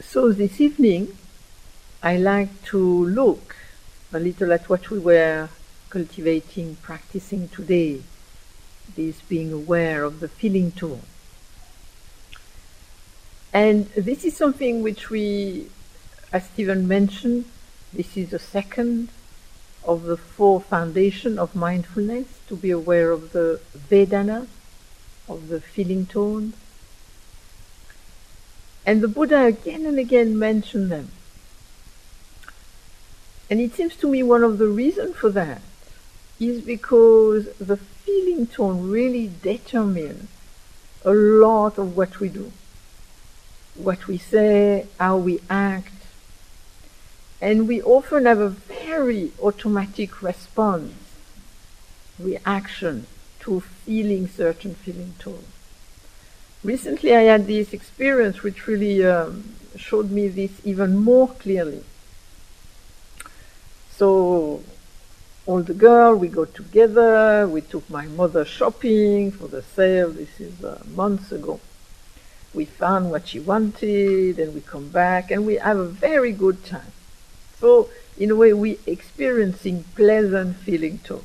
So this evening, I like to look a little at what we were cultivating, practicing today, this being aware of the feeling tone. And this is something which we, as Stephen mentioned, this is the second of the four foundation of mindfulness, to be aware of the Vedana, of the feeling tone. And the Buddha again and again mentioned them. And it seems to me one of the reasons for that is because the feeling tone really determines a lot of what we do, what we say, how we act. And we often have a very automatic response, reaction to feeling certain feeling tone. Recently I had this experience which really um, showed me this even more clearly. So the girls, we go together, we took my mother shopping for the sale, this is uh, months ago. We found what she wanted and we come back and we have a very good time. So in a way we experiencing pleasant feeling too.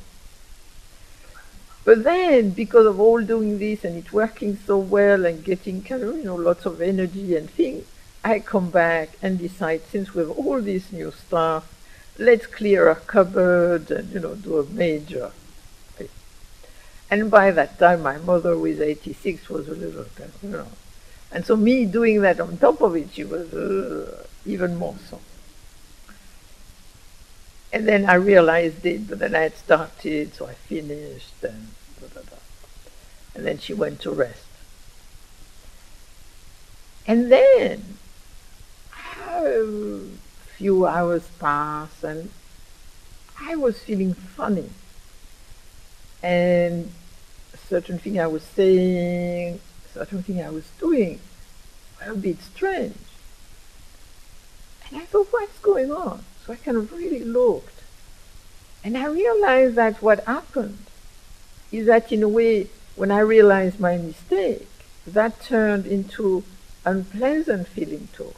But then, because of all doing this and it working so well and getting kind of, you know, lots of energy and things, I come back and decide, since we have all this new stuff, let's clear a cupboard and, you know, do a major thing. And by that time, my mother, is 86, was a little, you know. And so me doing that on top of it, she was uh, even more so. And then I realized it, but then I had started, so I finished, and da, da, da. And then she went to rest. And then a few hours passed, and I was feeling funny. And certain thing I was saying, certain thing I was doing were a bit strange. And I thought, what's going on? So I kind of really looked. And I realized that what happened is that in a way, when I realized my mistake, that turned into unpleasant feeling tone.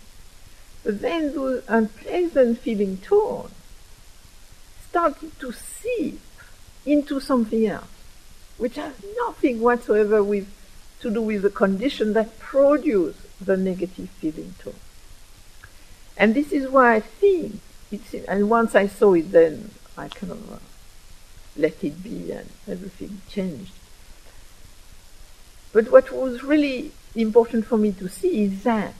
But then those unpleasant feeling tone started to seep into something else, which has nothing whatsoever with to do with the condition that produce the negative feeling tone. And this is why I think it's, and once I saw it, then I kind of let it be, and everything changed. But what was really important for me to see is that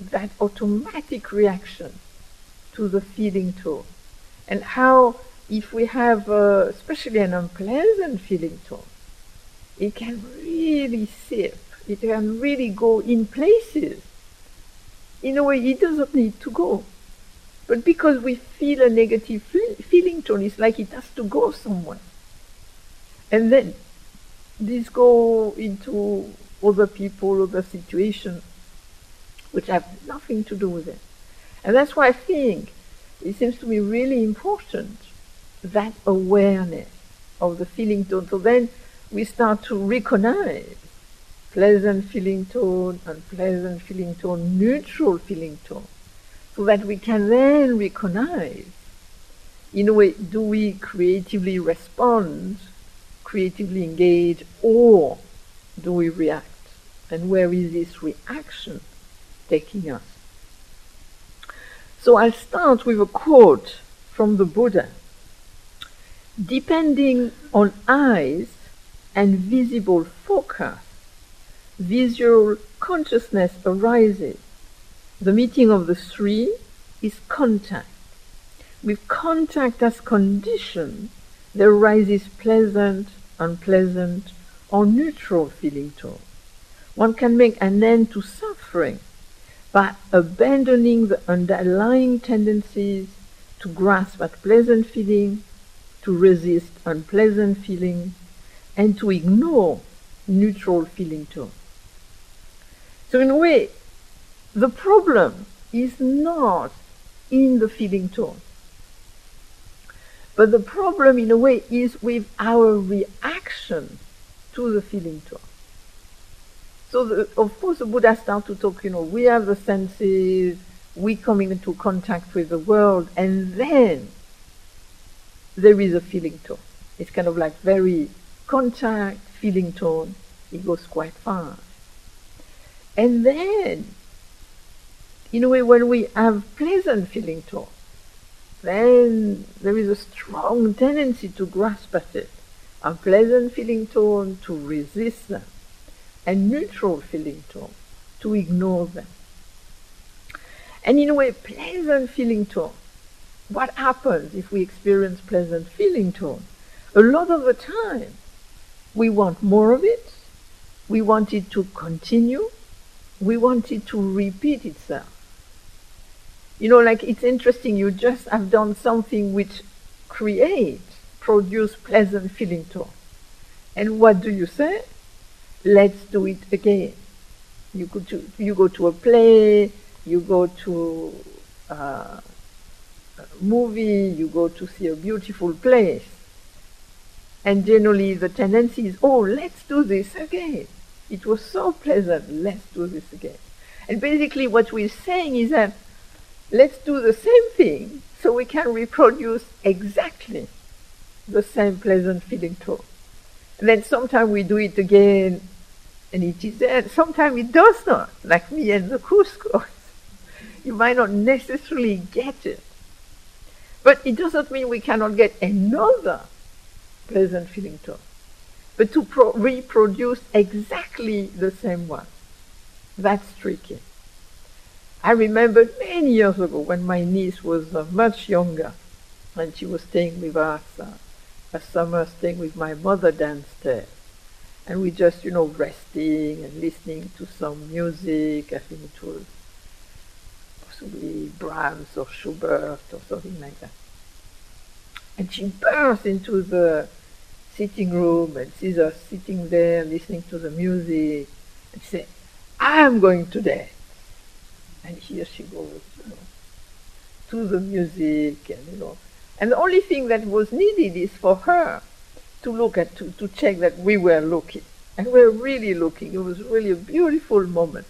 that automatic reaction to the feeling tone, and how if we have uh, especially an unpleasant feeling tone, it can really sip, it can really go in places in a way it doesn't need to go. But because we feel a negative feeling tone, it's like it has to go somewhere. And then this go into other people, other situations, which have nothing to do with it. And that's why I think it seems to me really important that awareness of the feeling tone. So then we start to recognize pleasant feeling tone, unpleasant feeling tone, neutral feeling tone so that we can then recognize, in a way, do we creatively respond, creatively engage, or do we react? And where is this reaction taking us? So I'll start with a quote from the Buddha. Depending on eyes and visible focus, visual consciousness arises the meeting of the three is contact. With contact as condition, there arises pleasant, unpleasant, or neutral feeling. One can make an end to suffering by abandoning the underlying tendencies to grasp at pleasant feeling, to resist unpleasant feeling, and to ignore neutral feeling tone. So in a way, the problem is not in the feeling tone. But the problem, in a way, is with our reaction to the feeling tone. So the, of course the Buddha started to talk, you know, we have the senses, we come into contact with the world, and then there is a feeling tone. It's kind of like very contact, feeling tone. It goes quite fast. And then, in a way, when we have pleasant feeling tone, then there is a strong tendency to grasp at it. A pleasant feeling tone to resist them, and neutral feeling tone to ignore them. And in a way, pleasant feeling tone. What happens if we experience pleasant feeling tone? A lot of the time, we want more of it, we want it to continue, we want it to repeat itself. You know, like it's interesting, you just have done something which creates, produce pleasant feeling tone. And what do you say? Let's do it again. You go to, you go to a play, you go to uh, a movie, you go to see a beautiful place. And generally the tendency is, oh, let's do this again. It was so pleasant, let's do this again. And basically what we're saying is that let's do the same thing so we can reproduce exactly the same pleasant feeling tone. And then sometimes we do it again and it is there. Sometimes it does not, like me and the Cusco you might not necessarily get it. But it doesn't mean we cannot get another pleasant feeling tone. But to pro- reproduce exactly the same one, that's tricky. I remember many years ago when my niece was uh, much younger and she was staying with us uh, a summer, staying with my mother downstairs. And we just, you know, resting and listening to some music. I think it was possibly Brahms or Schubert or something like that. And she burst into the sitting room and sees us sitting there listening to the music and say, I'm going to dance. And here she goes, you know, to the music and you know. And the only thing that was needed is for her to look at, to, to check that we were looking. And we were really looking. It was really a beautiful moment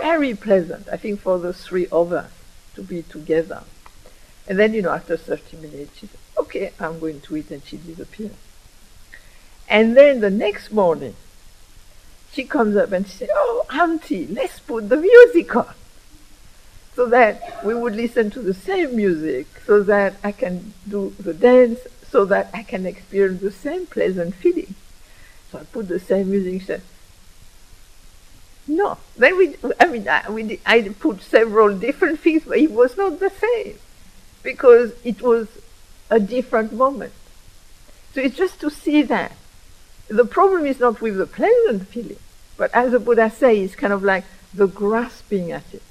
very pleasant, I think, for the three of us to be together. And then, you know, after 30 minutes, she said, okay, I'm going to eat, and she disappeared. And then the next morning, she comes up and she said, oh, auntie, let's put the music on. So that we would listen to the same music, so that I can do the dance, so that I can experience the same pleasant feeling. So I put the same music. She said, no. Then we, I mean, I, we, I put several different things, but it was not the same because it was a different moment. So it's just to see that. The problem is not with the pleasant feeling, but as the Buddha says, it's kind of like the grasping at it,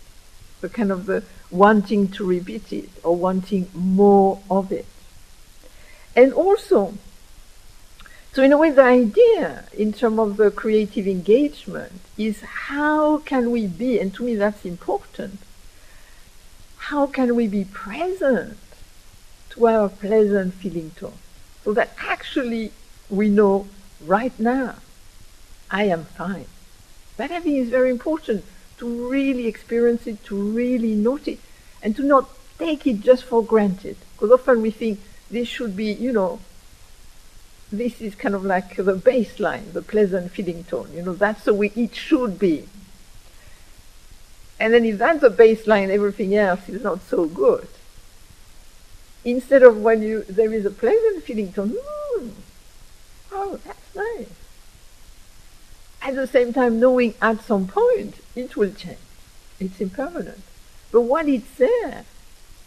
the kind of the wanting to repeat it or wanting more of it. And also, so in a way, the idea in terms of the creative engagement is how can we be, and to me that's important, how can we be present to our pleasant feeling tone? So that actually we know right now, I am fine. That think is very important to really experience it, to really notice, it, and to not take it just for granted. Because often we think this should be, you know, this is kind of like the baseline, the pleasant feeling tone. You know, that's the way it should be. And then if that's the baseline, everything else is not so good. Instead of when you there is a pleasant feeling tone, mm, oh, that's nice. At the same time, knowing at some point it will change. It's impermanent. But while it's there,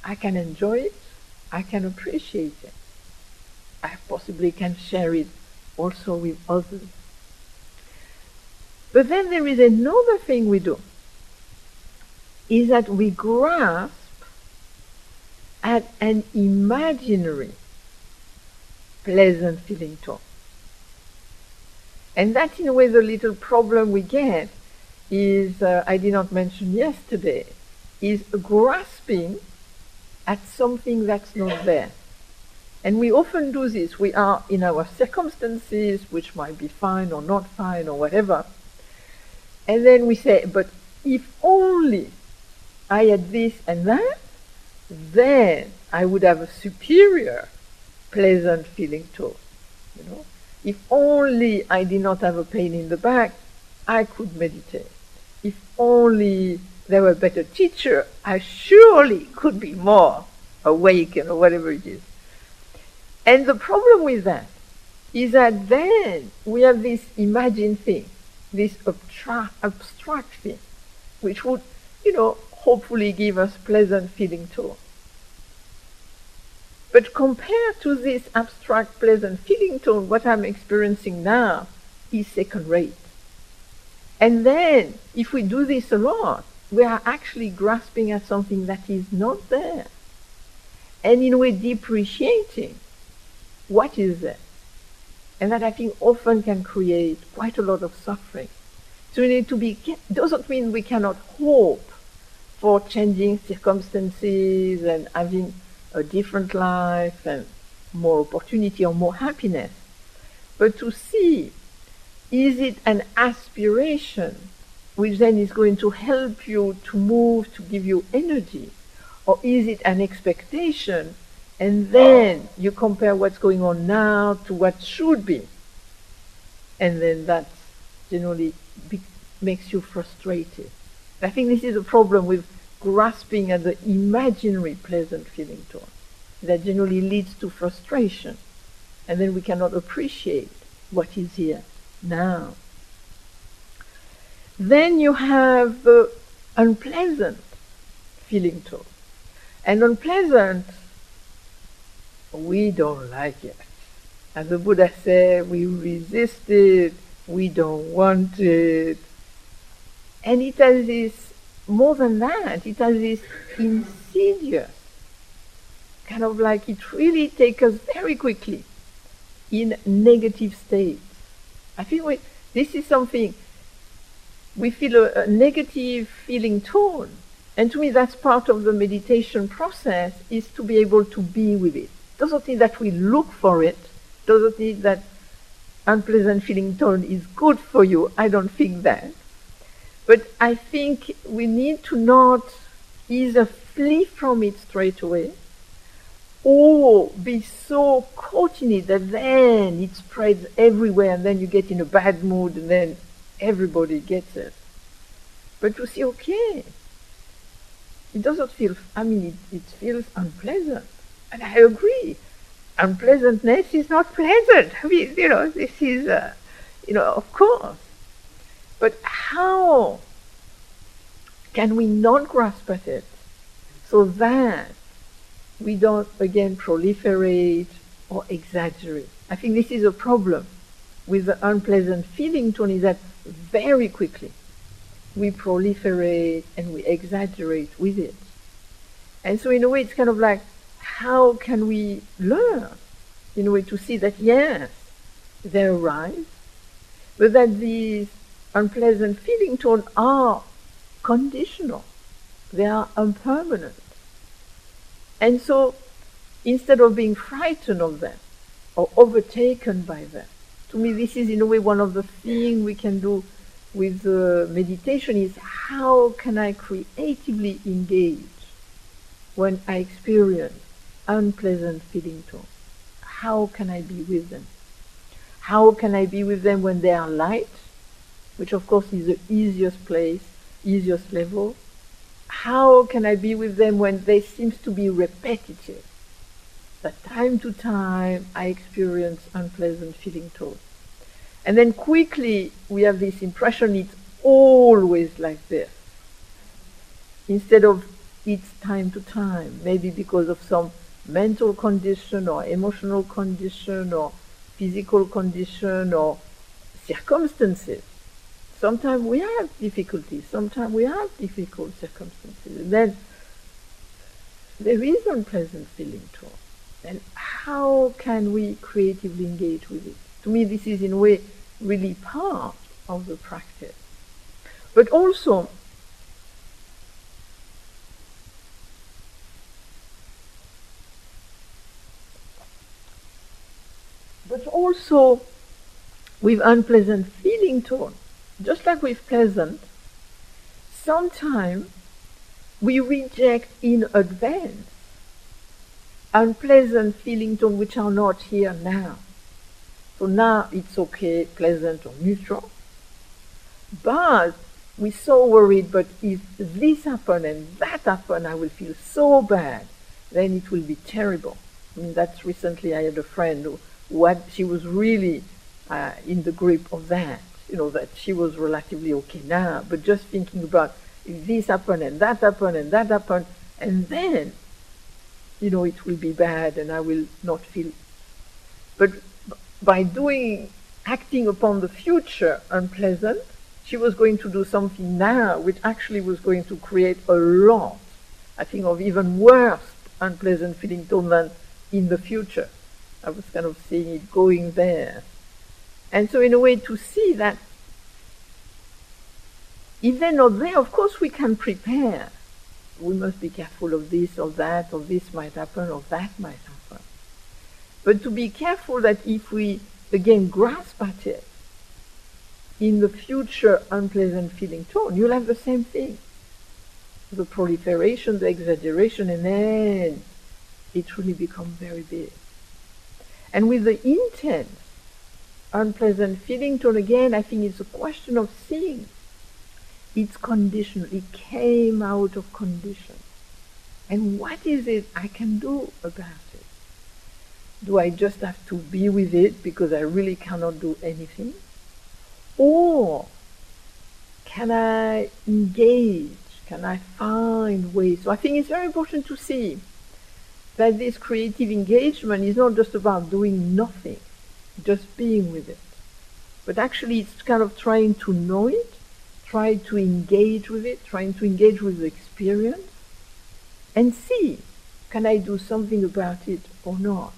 I can enjoy it, I can appreciate it. I possibly can share it also with others. But then there is another thing we do, is that we grasp at an imaginary pleasant feeling tone. And that's in a way the little problem we get is, uh, I did not mention yesterday, is grasping at something that's not there. And we often do this. We are in our circumstances, which might be fine or not fine or whatever. And then we say, but if only I had this and that, then I would have a superior pleasant feeling too. You know, if only I did not have a pain in the back, I could meditate. If only there were a better teacher, I surely could be more awakened or whatever it is. And the problem with that is that then we have this imagined thing, this abstract, abstract thing, which would, you know, hopefully give us pleasant feeling too. But compared to this abstract, pleasant feeling tone, what I'm experiencing now is second rate. And then, if we do this a lot, we are actually grasping at something that is not there. And in a way, depreciating what is there. And that I think often can create quite a lot of suffering. So we need to be, doesn't mean we cannot hope for changing circumstances and having a different life and more opportunity or more happiness. But to see, is it an aspiration which then is going to help you to move, to give you energy? Or is it an expectation and then you compare what's going on now to what should be? And then that generally be- makes you frustrated. I think this is a problem with grasping at the imaginary pleasant feeling tone that generally leads to frustration. And then we cannot appreciate what is here now. Then you have unpleasant feeling tone. And unpleasant, we don't like it. As the Buddha said, we resist it, we don't want it. And it has this more than that, it has this insidious kind of like it really takes us very quickly in negative states. I think we, this is something we feel a, a negative feeling tone. And to me, that's part of the meditation process is to be able to be with it. Doesn't mean that we look for it. Doesn't mean that unpleasant feeling tone is good for you. I don't think that. But I think we need to not either flee from it straight away or be so caught in it that then it spreads everywhere and then you get in a bad mood and then everybody gets it. But to see, okay, it doesn't feel, I mean, it, it feels unpleasant. And I agree. Unpleasantness is not pleasant. I mean, you know, this is, uh, you know, of course. But how can we not grasp at it so that we don't again proliferate or exaggerate? I think this is a problem with the unpleasant feeling, Tony, that very quickly we proliferate and we exaggerate with it. And so, in a way, it's kind of like, how can we learn, in a way, to see that yes, they arise, but that these unpleasant feeling tone are conditional. They are impermanent. And so instead of being frightened of them or overtaken by them, to me this is in a way one of the things we can do with meditation is how can I creatively engage when I experience unpleasant feeling tone? How can I be with them? How can I be with them when they are light which of course is the easiest place, easiest level. How can I be with them when they seem to be repetitive? That time to time I experience unpleasant feeling too. And then quickly we have this impression it's always like this. Instead of it's time to time, maybe because of some mental condition or emotional condition or physical condition or circumstances sometimes we have difficulties, sometimes we have difficult circumstances. And then there is unpleasant feeling too. And how can we creatively engage with it? To me, this is in a way really part of the practice. But also, but also with unpleasant feeling tone, just like with pleasant, sometimes we reject in advance unpleasant feelings which are not here now. So now it's okay, pleasant or neutral. But we're so worried, but if this happen and that happen, I will feel so bad. Then it will be terrible. I mean, that's recently I had a friend who, who had, she was really uh, in the grip of that. You know, that she was relatively okay now, but just thinking about if this happened and that happened and that happened, and then, you know, it will be bad and I will not feel. But by doing, acting upon the future unpleasant, she was going to do something now which actually was going to create a lot, I think, of even worse unpleasant feeling than in the future. I was kind of seeing it going there. And so, in a way, to see that if they're not there, of course, we can prepare. We must be careful of this or that, or this might happen, or that might happen. But to be careful that if we, again, grasp at it, in the future unpleasant feeling tone, you'll have the same thing. The proliferation, the exaggeration, and then it really becomes very big. And with the intense unpleasant feeling tone, again, I think it's a question of seeing. It's conditional. It came out of condition. And what is it I can do about it? Do I just have to be with it because I really cannot do anything? Or can I engage? Can I find ways? So I think it's very important to see that this creative engagement is not just about doing nothing, just being with it, but actually it's kind of trying to know it, try to engage with it, trying to engage with the experience, and see can I do something about it or not?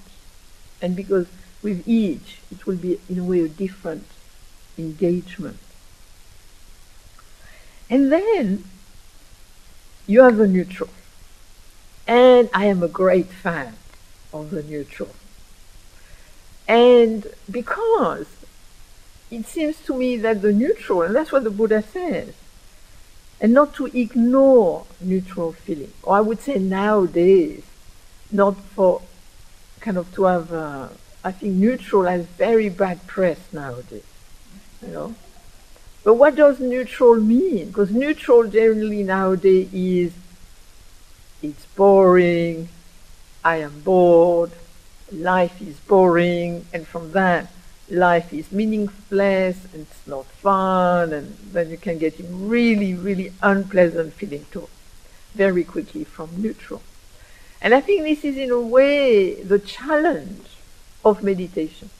And because with each, it will be in a way a different engagement. And then you have the neutral. And I am a great fan of the neutral. And because it seems to me that the neutral, and that's what the Buddha says, and not to ignore neutral feeling, or I would say nowadays, not for kind of to have, uh, I think neutral has very bad press nowadays, you know. But what does neutral mean? Because neutral generally nowadays is it's boring, I am bored, life is boring, and from that, life is meaningless and it's not fun, and then you can get really, really unpleasant feeling too, very quickly from neutral. And I think this is in a way the challenge of meditation.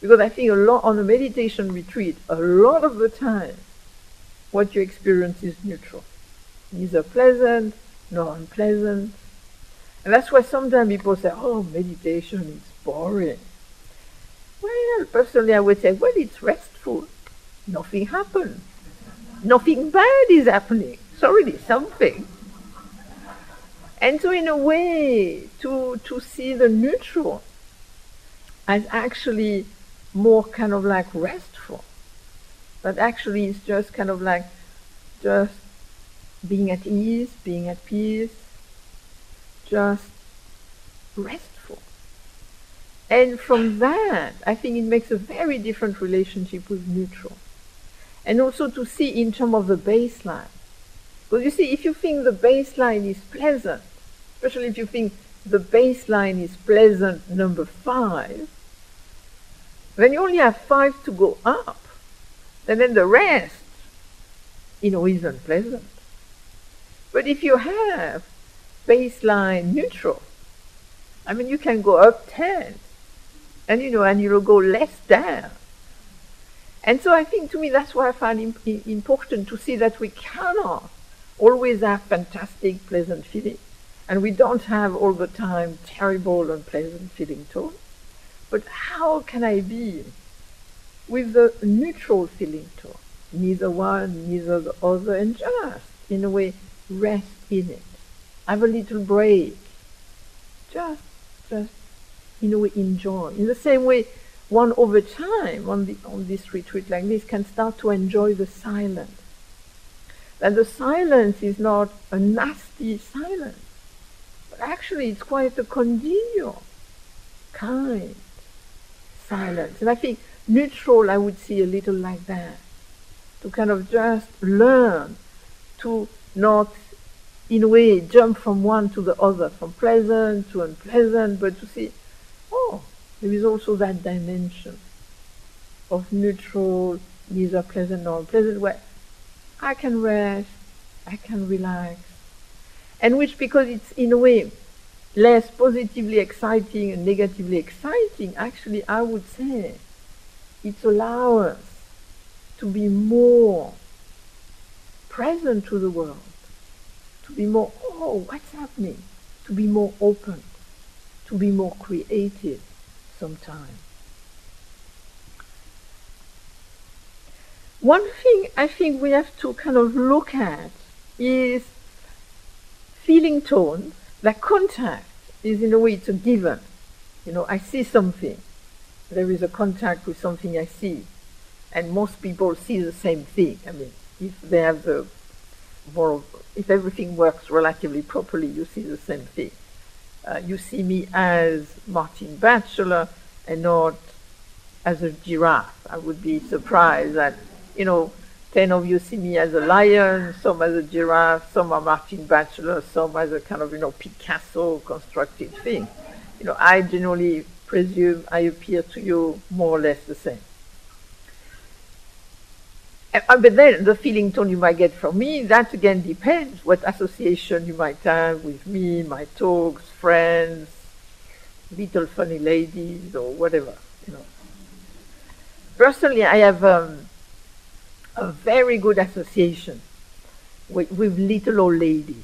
Because I think a lot on a meditation retreat, a lot of the time, what you experience is neutral. Neither pleasant nor unpleasant. And that's why sometimes people say, oh, meditation is boring. Well, personally, I would say, well, it's restful. Nothing happens. Nothing bad is happening. It's already something. And so, in a way, to, to see the neutral as actually more kind of like restful, but actually it's just kind of like just being at ease, being at peace, just restful. And from that, I think it makes a very different relationship with neutral. And also to see in terms of the baseline. Because you see, if you think the baseline is pleasant, especially if you think the baseline is pleasant number five, then you only have five to go up. And then the rest, you know, is unpleasant. But if you have baseline neutral, I mean, you can go up 10 and, you know, and you'll go less down. And so I think to me that's why I find imp- important to see that we cannot always have fantastic, pleasant feeling. And we don't have all the time terrible, unpleasant feeling too. But how can I be with the neutral feeling too? Neither one, neither the other, and just in a way rest in it. Have a little break. Just, just, in a way, enjoy. In the same way, one over time on, the, on this retreat like this can start to enjoy the silence. That the silence is not a nasty silence, but actually it's quite a congenial, kind silence. And I think neutral I would see a little like that. To kind of just learn to not in a way jump from one to the other, from pleasant to unpleasant, but to see, oh, there is also that dimension of neutral, neither pleasant nor unpleasant, where I can rest, I can relax, and which, because it's in a way less positively exciting and negatively exciting, actually, I would say it allows us to be more present to the world to be more, oh, what's happening? To be more open, to be more creative sometimes. One thing I think we have to kind of look at is feeling tone, that contact is in a way it's a given. You know, I see something. There is a contact with something I see. And most people see the same thing. I mean, if they have the more if everything works relatively properly, you see the same thing. Uh, you see me as Martine Batchelor and not as a giraffe. I would be surprised that, you know, 10 of you see me as a lion, some as a giraffe, some are Martine Batchelor, some as a kind of, you know, Picasso constructed thing. You know, I generally presume I appear to you more or less the same. Uh, but then the feeling tone you might get from me, that again depends what association you might have with me, my talks, friends, little funny ladies, or whatever, you know. Personally, I have um, a very good association with, with little old ladies.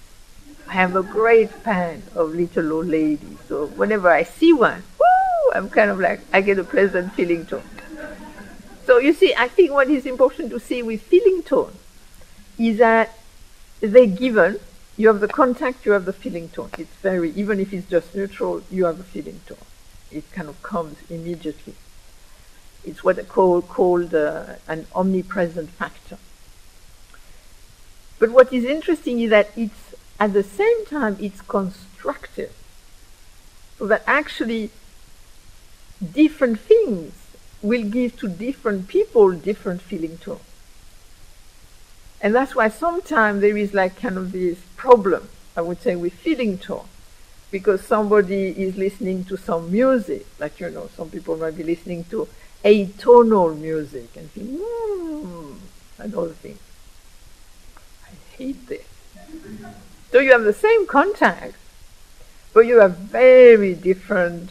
I have a great fan of little old ladies. So whenever I see one, woo, I'm kind of like, I get a pleasant feeling tone. So you see, I think what is important to see with feeling tone is that they're given. You have the contact, you have the feeling tone. It's very, even if it's just neutral, you have a feeling tone. It kind of comes immediately. It's what I call called uh, an omnipresent factor. But what is interesting is that it's at the same time it's constructive. So that actually different things will give to different people different feeling tone. And that's why sometimes there is like kind of this problem, I would say, with feeling tone. Because somebody is listening to some music, like, you know, some people might be listening to atonal music and think, hmm, the things. I hate this. So you have the same contact, but you have very different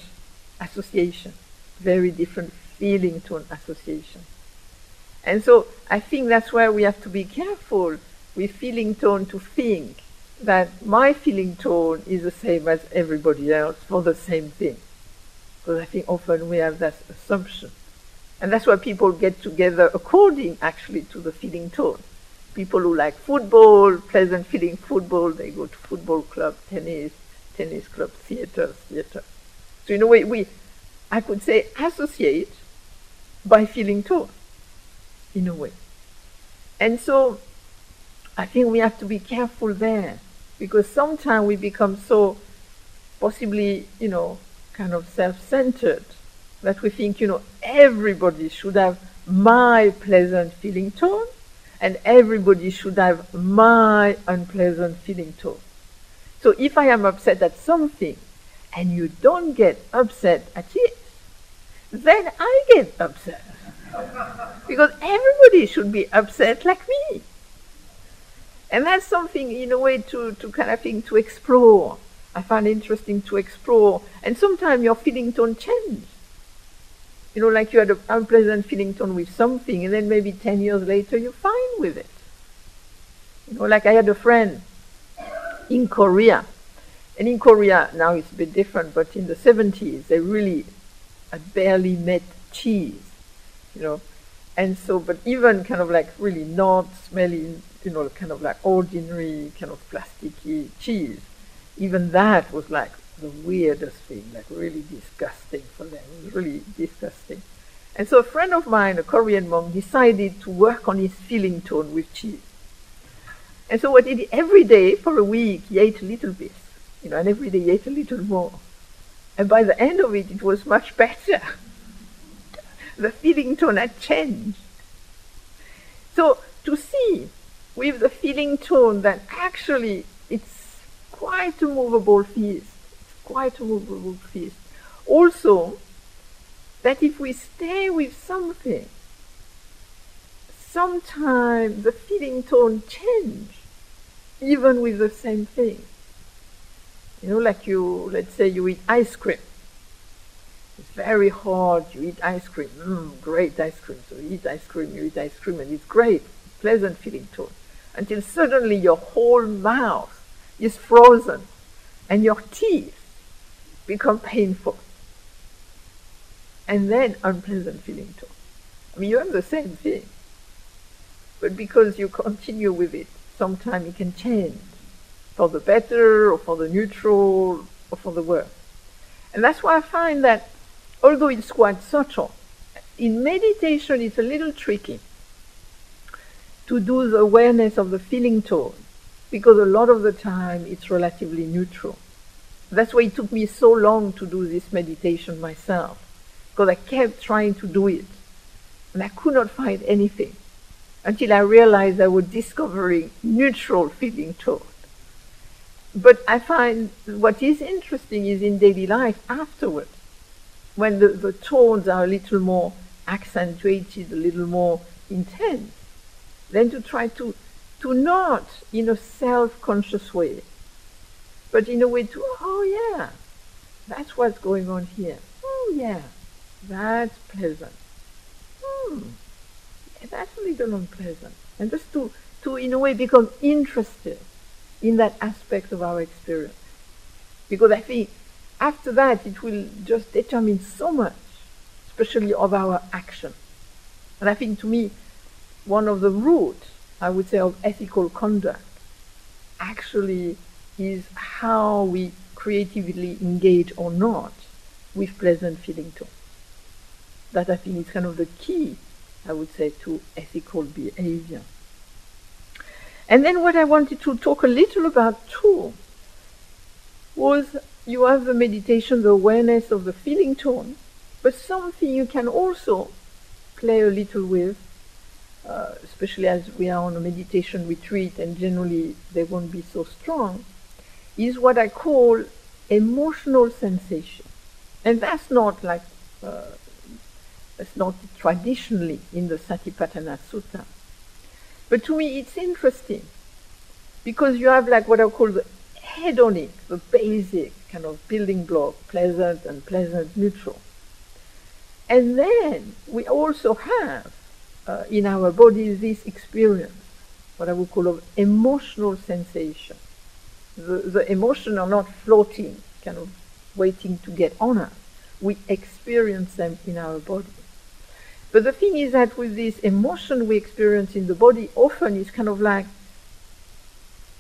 association, very different feeling tone association. And so I think that's why we have to be careful with feeling tone to think that my feeling tone is the same as everybody else for the same thing. Because I think often we have that assumption. And that's why people get together according actually to the feeling tone. People who like football, pleasant feeling football, they go to football club, tennis, tennis club, theater, theater. So in a way, we, I could say, associate by feeling too, in a way. And so I think we have to be careful there because sometimes we become so possibly, you know, kind of self centered that we think, you know, everybody should have my pleasant feeling tone and everybody should have my unpleasant feeling tone. So if I am upset at something and you don't get upset at it, then I get upset. because everybody should be upset like me. And that's something, in a way, to, to kind of thing to explore. I find interesting to explore. And sometimes your feeling tone change. You know, like you had an unpleasant feeling tone with something, and then maybe 10 years later you're fine with it. You know, like I had a friend in Korea. And in Korea, now it's a bit different, but in the 70s, they really I barely met cheese, you know. And so, but even kind of like really not smelly, you know, kind of like ordinary kind of plasticky cheese, even that was like the weirdest thing, like really disgusting for them. It was really disgusting. And so a friend of mine, a Korean monk, decided to work on his feeling tone with cheese. And so what he did every day for a week, he ate a little bit, you know, and every day he ate a little more. And by the end of it, it was much better. the feeling tone had changed. So to see with the feeling tone that actually it's quite a movable feast. It's quite a movable feast. Also, that if we stay with something, sometimes the feeling tone change, even with the same thing. You know, like you, let's say you eat ice cream. It's very hard, you eat ice cream, mm, great ice cream. So you eat ice cream, you eat ice cream, and it's great, pleasant feeling too. until suddenly your whole mouth is frozen and your teeth become painful. And then unpleasant feeling too. I mean, you have the same thing. But because you continue with it, sometimes it can change for the better or for the neutral or for the worse. And that's why I find that although it's quite subtle, in meditation it's a little tricky to do the awareness of the feeling tone because a lot of the time it's relatively neutral. That's why it took me so long to do this meditation myself because I kept trying to do it and I could not find anything until I realized I was discovering neutral feeling tone. But I find what is interesting is in daily life afterwards, when the, the tones are a little more accentuated, a little more intense, then to try to, to not in a self-conscious way, but in a way to, oh yeah, that's what's going on here. Oh yeah, that's pleasant. Hmm, yeah, that's a little unpleasant. And just to, to in a way become interested in that aspect of our experience. Because I think after that it will just determine so much, especially of our action. And I think to me, one of the roots, I would say, of ethical conduct actually is how we creatively engage or not with pleasant feeling tone. That I think is kind of the key, I would say, to ethical behavior. And then what I wanted to talk a little about too was you have the meditation, the awareness of the feeling tone, but something you can also play a little with uh, especially as we are on a meditation retreat and generally they won't be so strong, is what I call emotional sensation. And that's not like, uh, that's not traditionally in the Satipatthana Sutta. But to me it's interesting because you have like what I call the hedonic, the basic kind of building block, pleasant and pleasant neutral. And then we also have uh, in our body this experience, what I would call of emotional sensation. The, the emotions are not floating, kind of waiting to get on us. We experience them in our body. But the thing is that with this emotion we experience in the body, often it's kind of like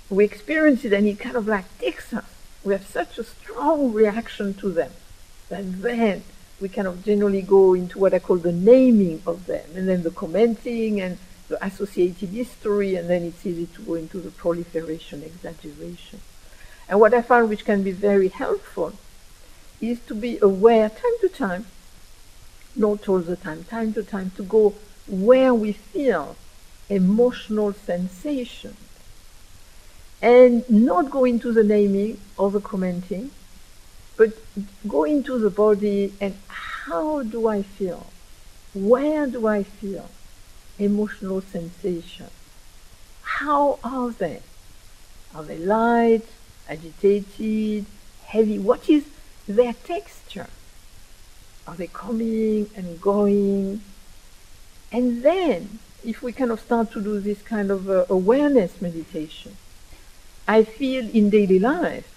we experience it and it kind of like takes us. We have such a strong reaction to them that then we kind of generally go into what I call the naming of them, and then the commenting and the associated history, and then it's easy to go into the proliferation, exaggeration. And what I found which can be very helpful is to be aware time to time, not all the time, time to time, to go where we feel emotional sensations and not go into the naming or the commenting, but go into the body and how do I feel? Where do I feel emotional sensation? How are they? Are they light, agitated, heavy? What is their texture? Are they coming and going? And then, if we kind of start to do this kind of uh, awareness meditation, I feel in daily life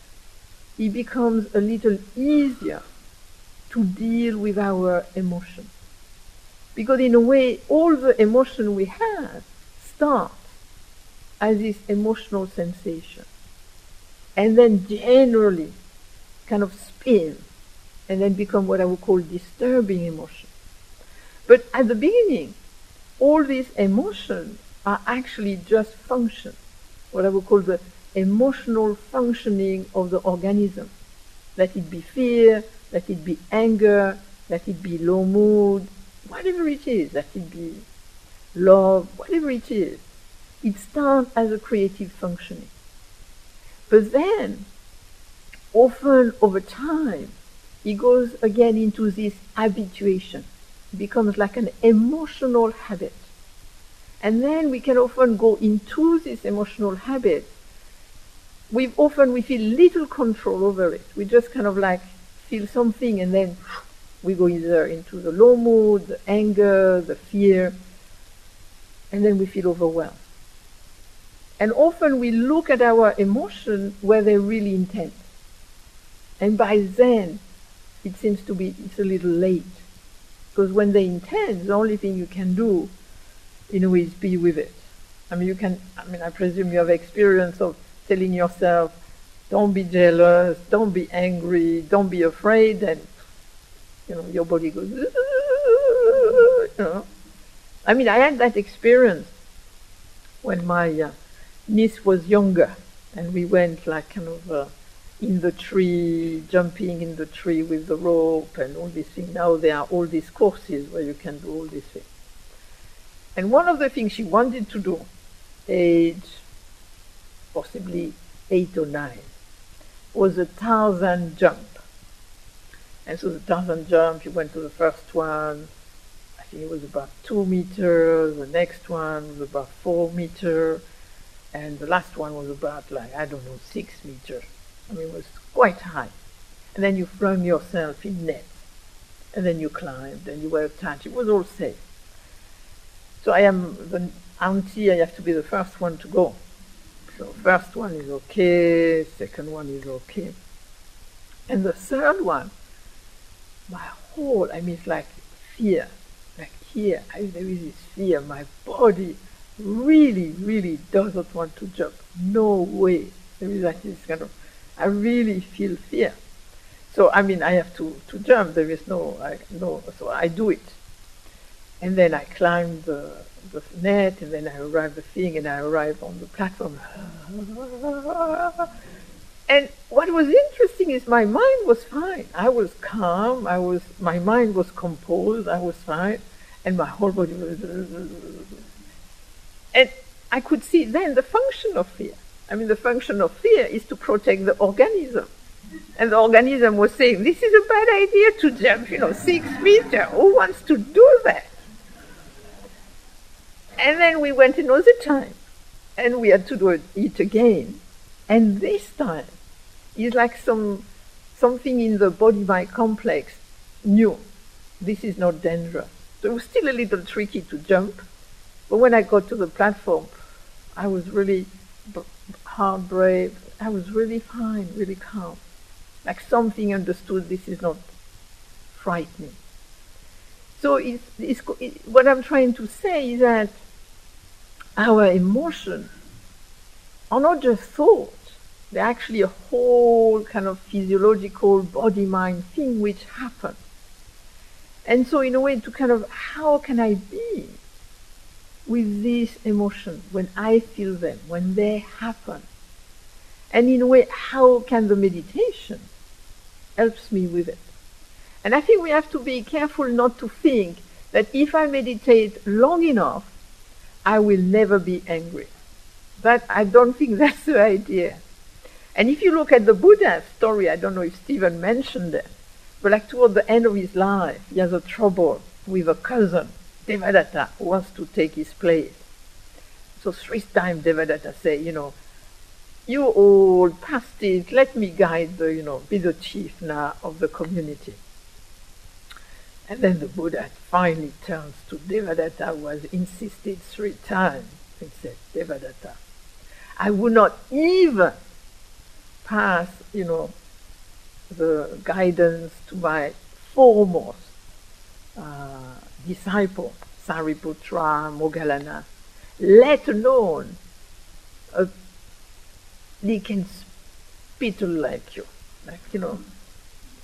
it becomes a little easier to deal with our emotions. Because in a way, all the emotion we have start as this emotional sensation. And then generally kind of spin and then become what I would call disturbing emotion. But at the beginning, all these emotions are actually just functions, what I would call the emotional functioning of the organism. Let it be fear, let it be anger, let it be low mood, whatever it is, let it be love, whatever it is. It starts as a creative functioning. But then, often over time, it goes again into this habituation. It becomes like an emotional habit. And then we can often go into this emotional habit. We often we feel little control over it. We just kind of like feel something and then we go either into the low mood, the anger, the fear, and then we feel overwhelmed. And often we look at our emotions where they're really intense. And by then, it seems to be it's a little late. Because when they intend, the only thing you can do, in a way, is be with it. I mean, you can, I mean, I presume you have experience of telling yourself, don't be jealous, don't be angry, don't be afraid, and, you know, your body goes, you know. I mean, I had that experience when my uh, niece was younger, and we went like kind of uh, in the tree, jumping in the tree with the rope and all these things. Now there are all these courses where you can do all these things. And one of the things she wanted to do, age possibly eight or nine, was a Tarzan jump. And so the Tarzan jump, she went to the first one, I think it was about two meters, the next one was about four meters, and the last one was about like I don't know six meters. I mean, it was quite high. And then you thrown yourself in nets, and then you climbed, and you were attached. It was all safe. So I am the auntie. I have to be the first one to go. So first one is okay, second one is okay, and the third one, my whole I mean, it's like fear, like here. I, there is this fear. My body really, really doesn't want to jump. No way. There is like this kind of, I really feel fear. So I mean, I have to, to jump. There is no, I, no. So I do it, and then I climb the, the net, and then I arrive the thing, and I arrive on the platform. And what was interesting is my mind was fine. I was calm. I was, my mind was composed. I was fine, and my whole body was. And I could see then the function of fear. I mean, the function of fear is to protect the organism. And the organism was saying, this is a bad idea to jump, you know, six meters. Who wants to do that? And then we went another time, and we had to do it again. And this time, it's like some something in the body-mind complex knew this is not dangerous. So it was still a little tricky to jump, but when I got to the platform, I was really hard brave. I was really fine, really calm. Like something understood this is not frightening. So it's, it's, it, what I'm trying to say is that our emotions are not just thoughts. They're actually a whole kind of physiological body-mind thing which happens. And so in a way to kind of, how can I be with these emotions when I feel them, when they happen. And in a way, how can the meditation helps me with it? And I think we have to be careful not to think that if I meditate long enough, I will never be angry. But I don't think that's the idea. And if you look at the Buddha story, I don't know if Stephen mentioned it, but like toward the end of his life, he has a trouble with a cousin Devadatta wants to take his place. So three times Devadatta say, you know, you old past it, let me guide the, you know, be the chief now of the community. And then the Buddha finally turns to Devadatta, who has insisted three times, and said, Devadatta, I would not even pass, you know, the guidance to my foremost uh, disciple, Sariputra, Moggallana, let alone a can spittle like you, like, you know.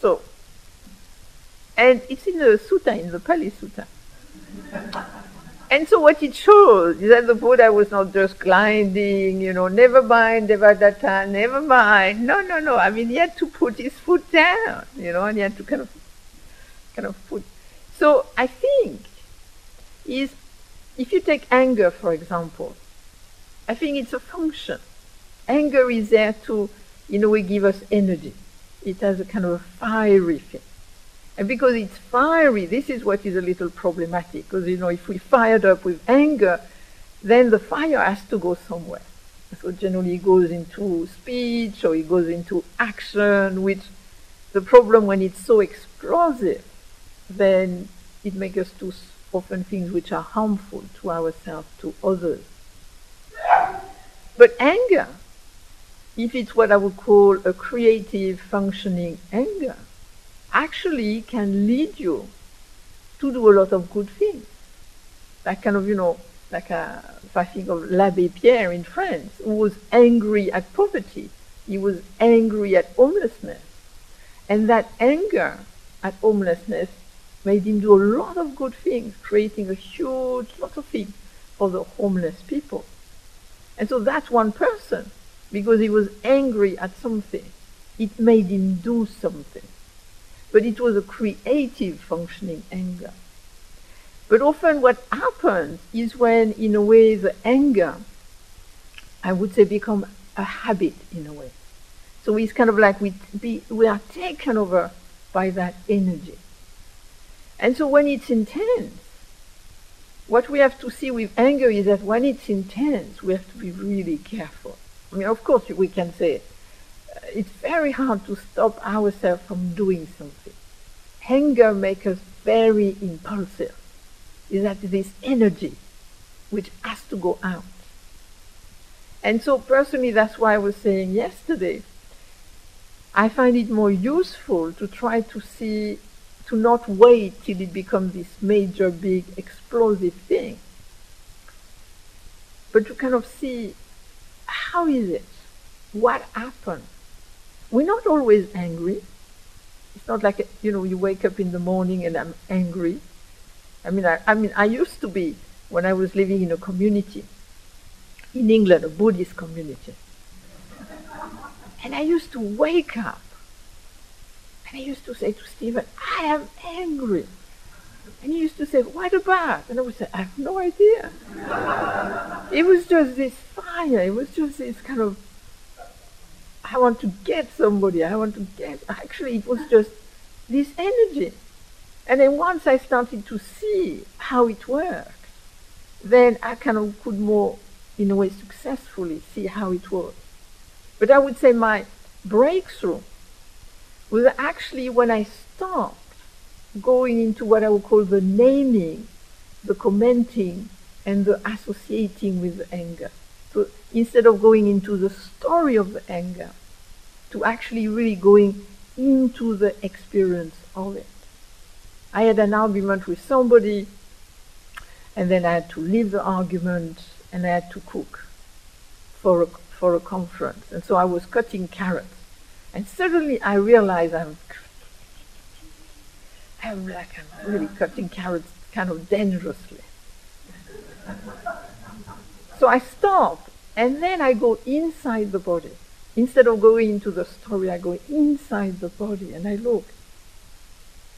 So, and it's in the sutta, in the Pali Sutta. and so what it shows is that the Buddha was not just gliding, you know, never mind, Devadatta, never mind. No, no, no. I mean, he had to put his foot down, you know, and he had to kind of, kind of put. So I think is, if you take anger, for example, I think it's a function. Anger is there to, in a way, give us energy. It has a kind of a fiery thing. And because it's fiery, this is what is a little problematic. Because, you know, if we fired up with anger, then the fire has to go somewhere. So generally it goes into speech or it goes into action, which the problem when it's so explosive, then it makes us do often things which are harmful to ourselves, to others. But anger, if it's what I would call a creative functioning anger, actually can lead you to do a lot of good things. That kind of, you know, like a, if I think of l'Abbé Pierre in France, who was angry at poverty, he was angry at homelessness. And that anger at homelessness made him do a lot of good things, creating a huge lot of things for the homeless people. And so that's one person, because he was angry at something. It made him do something but it was a creative functioning anger. But often what happens is when, in a way, the anger, I would say, become a habit in a way. So it's kind of like we, be, we are taken over by that energy. And so when it's intense, what we have to see with anger is that when it's intense, we have to be really careful. I mean, of course, we can say, uh, it's very hard to stop ourselves from doing something. Anger makes us very impulsive. Is that this energy which has to go out. And so personally that's why I was saying yesterday, I find it more useful to try to see to not wait till it becomes this major big explosive thing. But to kind of see how is it? What happened? We're not always angry. It's not like, you know, you wake up in the morning and I'm angry. I mean, I, I mean, I used to be when I was living in a community in England, a Buddhist community. And I used to wake up and I used to say to Stephen, I am angry. And he used to say, What about? And I would say, I have no idea. it was just this fire. It was just this kind of I want to get somebody. I want to get. Actually, it was just this energy. And then once I started to see how it worked, then I kind of could more, in a way, successfully see how it was. But I would say my breakthrough was actually when I stopped going into what I would call the naming, the commenting, and the associating with anger. So instead of going into the story of the anger, to actually really going into the experience of it. I had an argument with somebody, and then I had to leave the argument, and I had to cook for a, for a conference. And so I was cutting carrots. And suddenly I realize I'm, I'm like, I'm really cutting carrots kind of dangerously. So I stop, and then I go inside the body. Instead of going into the story, I go inside the body and I look.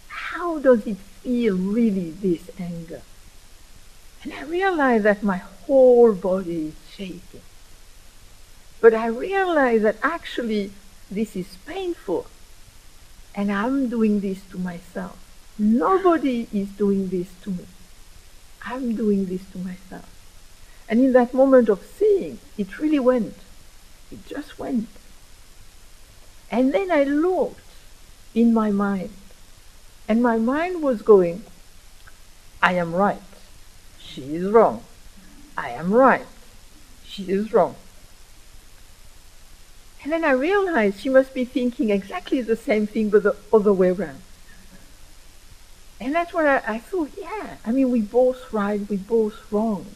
How does it feel really, this anger? And I realize that my whole body is shaking. But I realize that actually this is painful. And I'm doing this to myself. Nobody is doing this to me. I'm doing this to myself. And in that moment of seeing, it really went. It just went. And then I looked in my mind. And my mind was going, I am right. She is wrong. I am right. She is wrong. And then I realized she must be thinking exactly the same thing, but the other way around. And that's when I, I thought, yeah, I mean, we both right, we both wrong.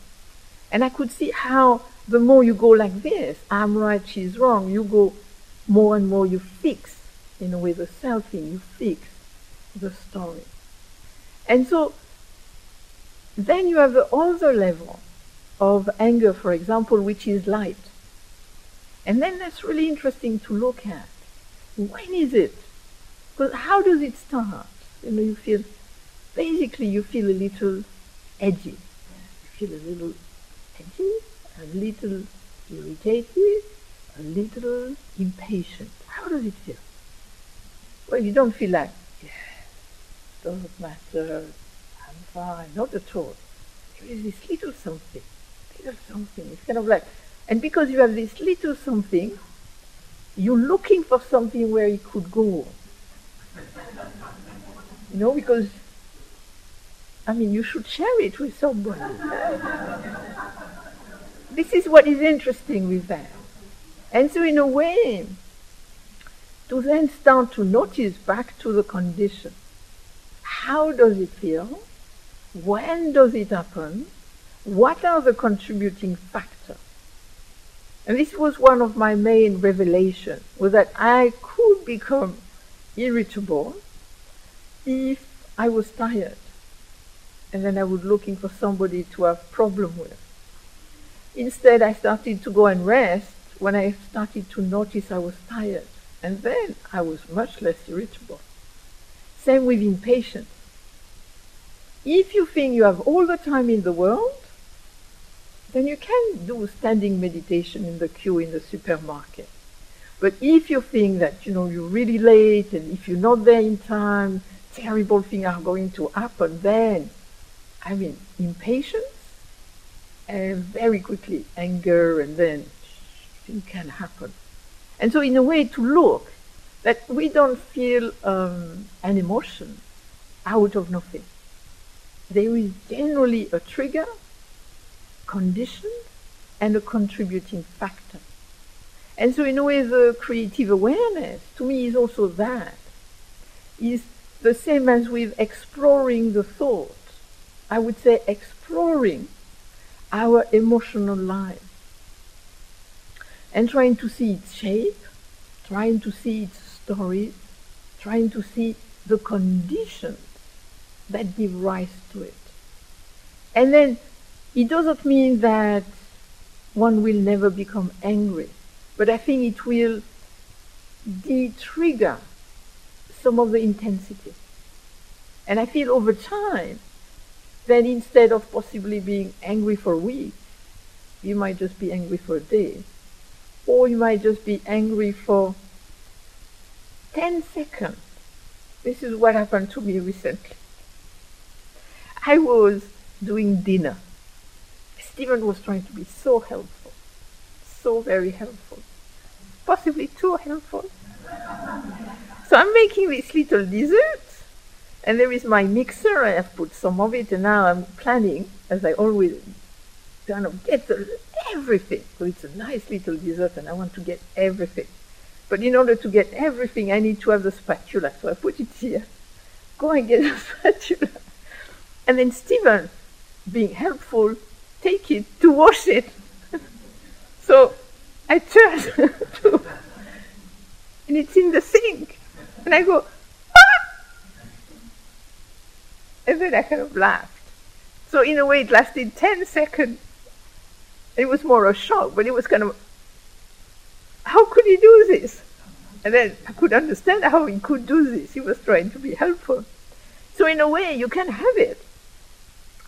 And I could see how the more you go like this, I'm right, she's wrong, you go more and more, you fix, in a way, the selfing, you fix the story. And so, then you have the other level of anger, for example, which is light. And then that's really interesting to look at. When is it? Because how does it start? You know, you feel, basically you feel a little edgy. You feel a little edgy, a little irritated, a little impatient. How does it feel? Well, you don't feel like, yeah, doesn't matter, I'm fine, not at all. There is this little something, little something. It's kind of like, and because you have this little something, you're looking for something where it could go. you know, because, I mean, you should share it with somebody. this is what is interesting with that. And so, in a way, to then start to notice back to the condition. How does it feel? When does it happen? What are the contributing factors? And this was one of my main revelations, was that I could become irritable if I was tired. And then I was looking for somebody to have problem with. Instead, I started to go and rest when I started to notice I was tired. And then I was much less irritable. Same with impatience. If you think you have all the time in the world, then you can do standing meditation in the queue in the supermarket. But if you think that you know you're really late and if you're not there in time, terrible things are going to happen, then I mean impatience and very quickly anger and then things can happen. And so in a way to look that we don't feel um, an emotion out of nothing. There is generally a trigger condition and a contributing factor. And so in a way the creative awareness to me is also that. Is the same as with exploring the thought. I would say exploring our emotional life and trying to see its shape, trying to see its stories, trying to see the conditions that give rise to it. And then it doesn't mean that one will never become angry, but I think it will de-trigger some of the intensity. And I feel over time that instead of possibly being angry for weeks, you might just be angry for a day, or you might just be angry for 10 seconds. This is what happened to me recently. I was doing dinner Stephen was trying to be so helpful, so very helpful, possibly too helpful. so I'm making this little dessert, and there is my mixer. I have put some of it, and now I'm planning, as I always kind of get the, everything. So it's a nice little dessert, and I want to get everything. But in order to get everything, I need to have the spatula. So I put it here. Go and get the spatula. And then Stephen, being helpful, take it to wash it. so I turn to, and it's in the sink. And I go, ah! And then I kind of laughed. So in a way, it lasted 10 seconds. It was more a shock, but it was kind of, how could he do this? And then I could understand how he could do this. He was trying to be helpful. So in a way, you can have it.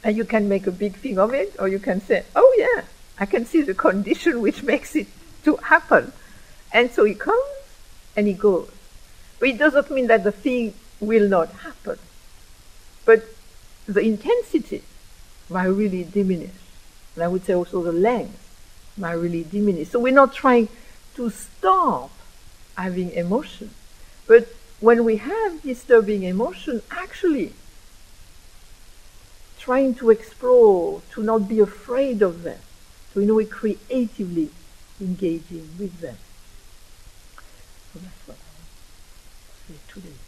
And you can make a big thing of it, or you can say, oh yeah, I can see the condition which makes it to happen. And so he comes and he goes. But it doesn't mean that the thing will not happen. But the intensity might really diminish. And I would say also the length might really diminish. So we're not trying to stop having emotion. But when we have disturbing emotion, actually trying to explore, to not be afraid of them, to in a way creatively engaging with them. So that's what I say today.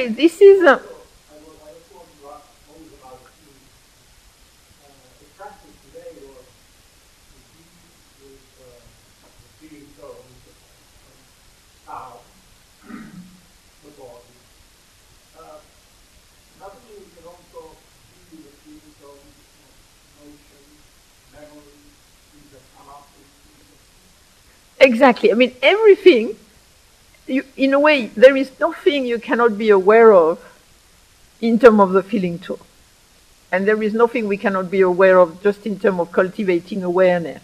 Okay, this is a. Exactly. I mean, everything, you, in a way, there is nothing you cannot be aware of in terms of the feeling tone. And there is nothing we cannot be aware of just in terms of cultivating awareness.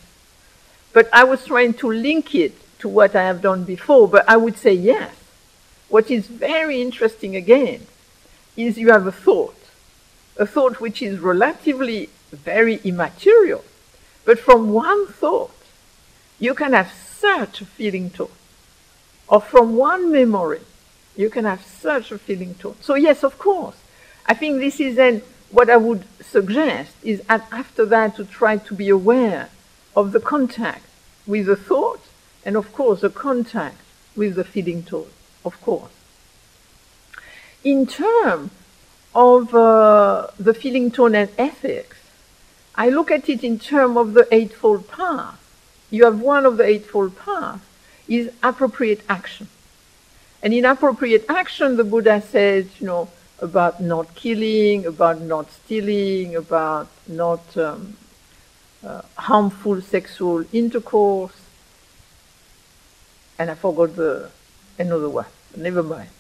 But I was trying to link it to what I have done before, but I would say yes. What is very interesting again is you have a thought, a thought which is relatively very immaterial, but from one thought, you can have such a feeling tone. Or from one memory, you can have such a feeling tone. So yes, of course. I think this is then what I would suggest is after that to try to be aware of the contact with the thought and of course the contact with the feeling tone, of course. In terms of uh, the feeling tone and ethics, I look at it in terms of the Eightfold Path you have one of the Eightfold Paths is appropriate action. And in appropriate action, the Buddha says, you know, about not killing, about not stealing, about not um, uh, harmful sexual intercourse. And I forgot the another one. Never mind.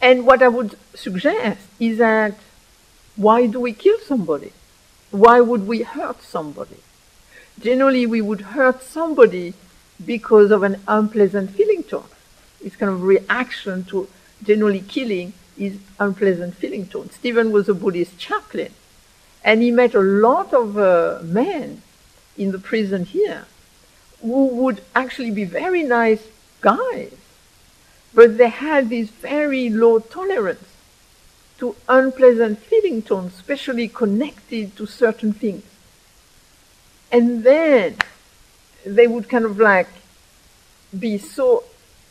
And what I would suggest is that why do we kill somebody? Why would we hurt somebody? generally we would hurt somebody because of an unpleasant feeling tone. It's kind of reaction to generally killing is unpleasant feeling tone. Stephen was a Buddhist chaplain, and he met a lot of uh, men in the prison here who would actually be very nice guys, but they had this very low tolerance to unpleasant feeling tones, especially connected to certain things. And then they would kind of like be so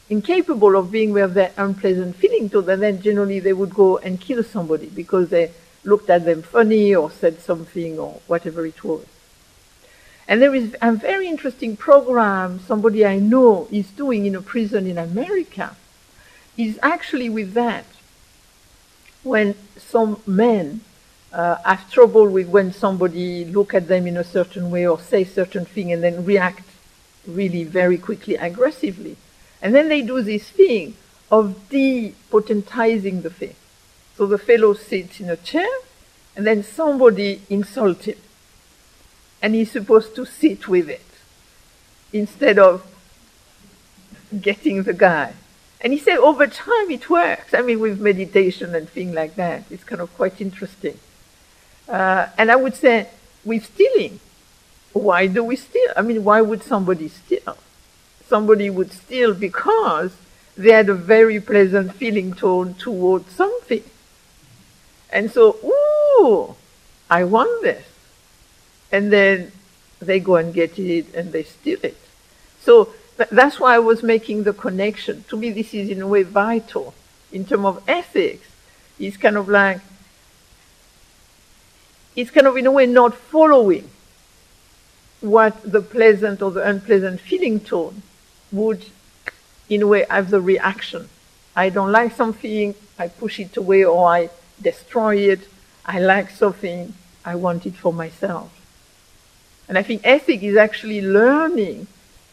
incapable of being with their unpleasant feeling to them, then generally they would go and kill somebody because they looked at them funny or said something or whatever it was. And there is a very interesting program somebody I know is doing in a prison in America. Is actually with that. When some men uh, have trouble with when somebody look at them in a certain way or say certain thing and then react really very quickly aggressively. And then they do this thing of depotentizing the thing. So the fellow sits in a chair and then somebody insults him. And he's supposed to sit with it instead of getting the guy. And he said over time it works. I mean, with meditation and things like that, it's kind of quite interesting. Uh, and I would say, with stealing, why do we steal? I mean, why would somebody steal? Somebody would steal because they had a very pleasant feeling tone towards something. And so, ooh, I want this. And then they go and get it and they steal it. So th- that's why I was making the connection. To me, this is in a way vital in terms of ethics. It's kind of like it's kind of in a way not following what the pleasant or the unpleasant feeling tone would in a way have the reaction. I don't like something, I push it away or I destroy it. I like something, I want it for myself. And I think ethic is actually learning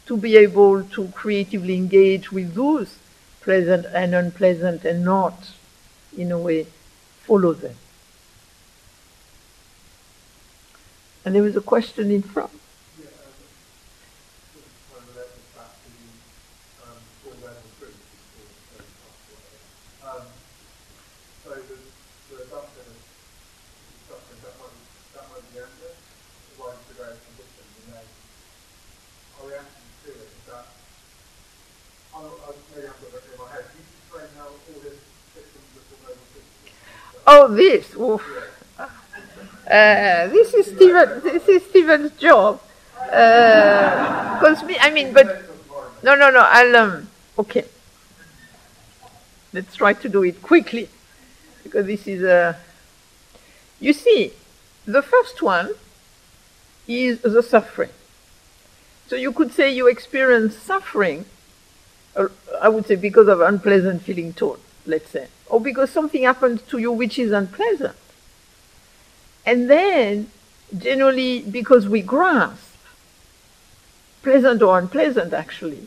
to be able to creatively engage with those pleasant and unpleasant and not, in a way, follow them. And there was a question in front. Oh, this. Oof. Oh, Uh, this is Stephen. This is Stephen's job. Because uh, me, I mean, but no, no, no. I'll um. Okay. Let's try to do it quickly, because this is a. You see, the first one is the suffering. So you could say you experience suffering, or I would say because of unpleasant feeling tone, let's say, or because something happens to you which is unpleasant. And then, generally, because we grasp, pleasant or unpleasant actually,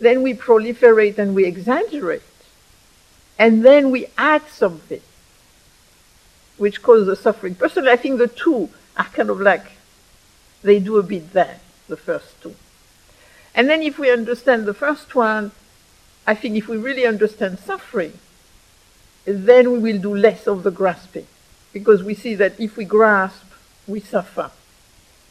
then we proliferate and we exaggerate. And then we add something which causes suffering. Personally, I think the two are kind of like, they do a bit there, the first two. And then if we understand the first one, I think if we really understand suffering, then we will do less of the grasping. Because we see that if we grasp, we suffer.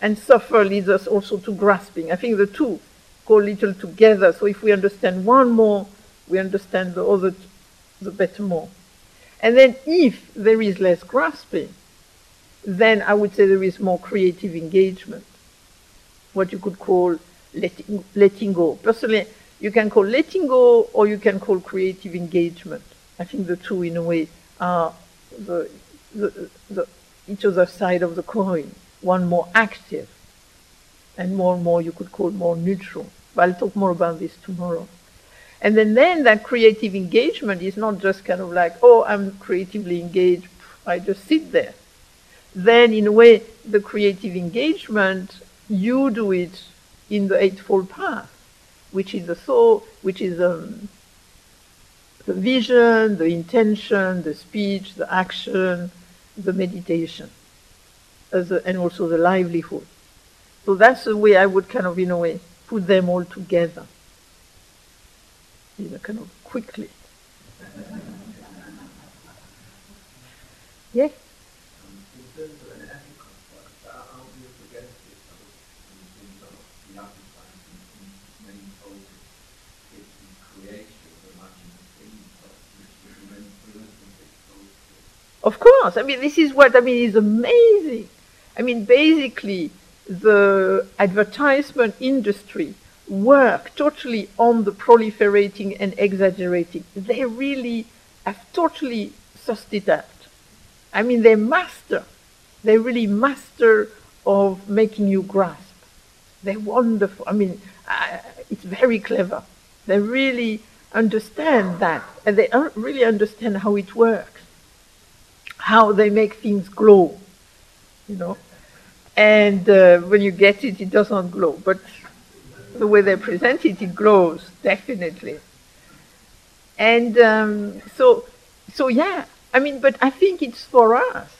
And suffer leads us also to grasping. I think the two go little together. So if we understand one more, we understand the other, the better more. And then if there is less grasping, then I would say there is more creative engagement. What you could call letting, letting go. Personally, you can call letting go or you can call creative engagement. I think the two, in a way, are the, the, the each other side of the coin. One more active, and more and more you could call more neutral. But I'll talk more about this tomorrow. And then, then that creative engagement is not just kind of like, oh, I'm creatively engaged, I just sit there. Then, in a way, the creative engagement, you do it in the Eightfold Path, which is the thought, which is um, the vision, the intention, the speech, the action, the meditation, a, and also the livelihood. So that's the way I would kind of, in a way, put them all together, you know, kind of quickly. yes? Of course. I mean, this is what I mean is amazing. I mean, basically, the advertisement industry work totally on the proliferating and exaggerating. They really have totally sussed it out. I mean, they master. They really master of making you grasp. They're wonderful. I mean, uh, it's very clever. They really understand that, and they really understand how it works how they make things glow, you know. And uh, when you get it, it doesn't glow, but the way they present it, it glows definitely. And um, so, so yeah, I mean, but I think it's for us.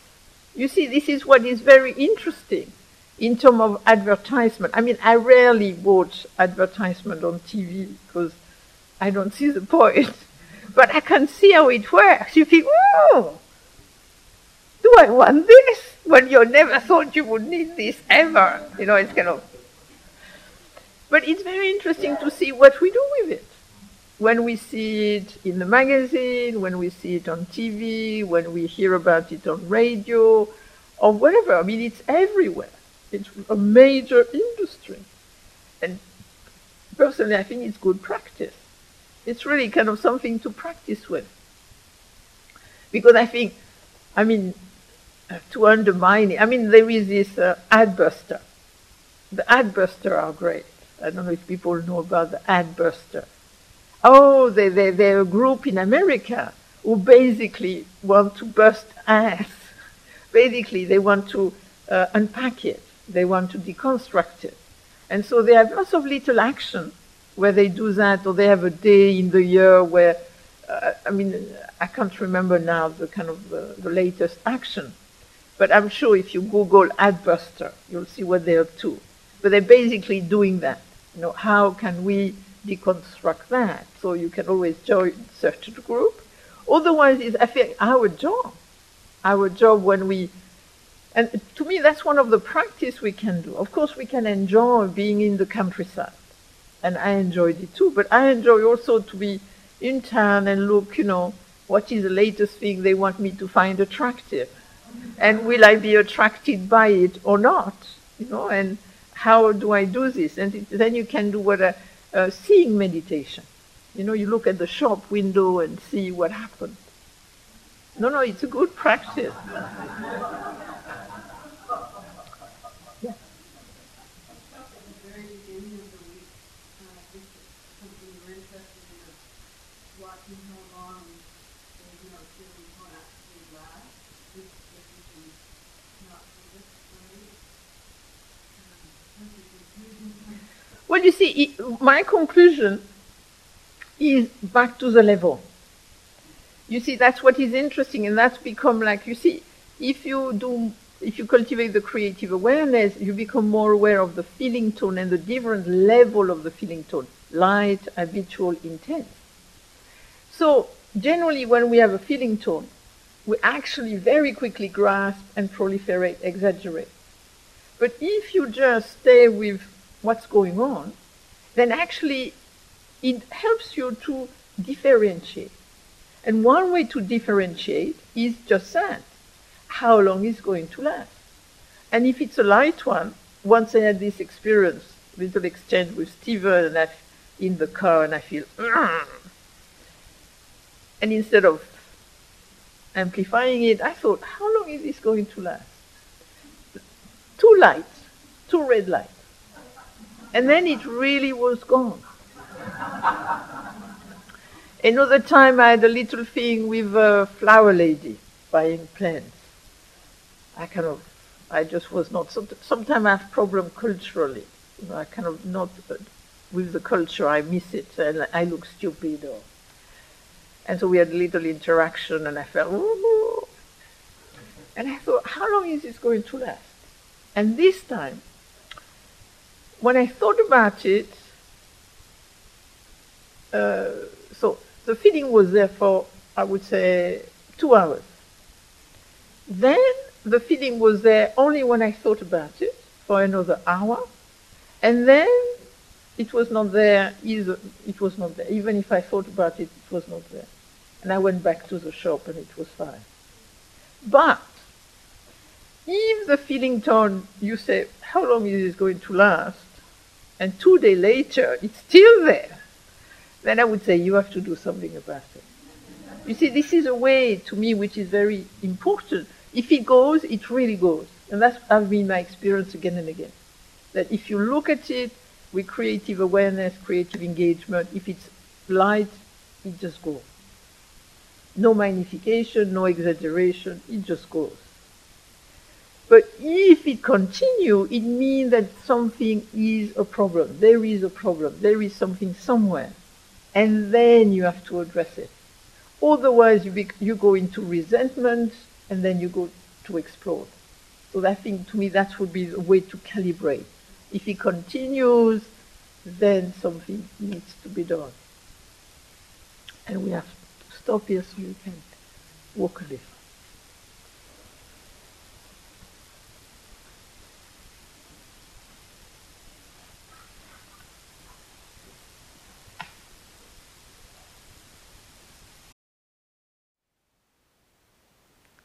You see, this is what is very interesting in terms of advertisement. I mean, I rarely watch advertisement on TV because I don't see the point. But I can see how it works. You think, oh, do I want this? When you never thought you would need this ever. You know, it's kind of. But it's very interesting to see what we do with it. When we see it in the magazine, when we see it on TV, when we hear about it on radio, or whatever. I mean, it's everywhere. It's a major industry. And personally, I think it's good practice. It's really kind of something to practice with. Because I think, I mean, to undermine it. I mean, there is this uh, Adbuster. The Adbuster are great. I don't know if people know about the Adbuster. Oh, they, they, they're a group in America who basically want to bust ass. basically, they want to uh, unpack it. They want to deconstruct it. And so they have lots of little action where they do that, or they have a day in the year where, uh, I mean, I can't remember now the kind of the, the latest action but I'm sure if you Google Adbuster, you'll see what they're up to. But they're basically doing that. You know, how can we deconstruct that? So you can always join search group. Otherwise, it's I think our job. Our job when we and to me that's one of the practice we can do. Of course we can enjoy being in the countryside. And I enjoyed it too, but I enjoy also to be in town and look, you know, what is the latest thing they want me to find attractive and will I be attracted by it or not? You know, and how do I do this? And it, then you can do what a, a seeing meditation. You know, you look at the shop window and see what happened. No, no, it's a good practice. Well, you see, my conclusion is back to the level. You see, that's what is interesting, and that's become like, you see, if you do, if you cultivate the creative awareness, you become more aware of the feeling tone and the different level of the feeling tone, light, habitual, intense. So, generally, when we have a feeling tone, we actually very quickly grasp and proliferate, exaggerate. But if you just stay with what's going on, then actually it helps you to differentiate. And one way to differentiate is just that. How long is going to last? And if it's a light one, once I had this experience, little exchange with Stephen and I, in the car and I feel, and instead of amplifying it, I thought, how long is this going to last? Two lights, two red lights. And then it really was gone. Another time I had a little thing with a flower lady buying plants. I kind of, I just was not, sometimes I have problem culturally. You know, I kind of not, uh, with the culture, I miss it and I look stupid. Or, and so we had a little interaction and I felt, Ooh. and I thought, how long is this going to last? And this time, when I thought about it, uh, so the feeling was there for, I would say, two hours. Then the feeling was there only when I thought about it for another hour. And then it was not there either. It was not there. Even if I thought about it, it was not there. And I went back to the shop and it was fine. But if the feeling tone, you say, how long is this going to last? And two days later it's still there, then I would say you have to do something about it. You see, this is a way to me which is very important. If it goes, it really goes. And that's been my experience again and again. That if you look at it with creative awareness, creative engagement, if it's light, it just goes. No magnification, no exaggeration, it just goes. But if it continues, it means that something is a problem. There is a problem. There is something somewhere. And then you have to address it. Otherwise, you, you go into resentment and then you go to explode. So I think to me that would be the way to calibrate. If it continues, then something needs to be done. And we have to stop here so you can walk a little.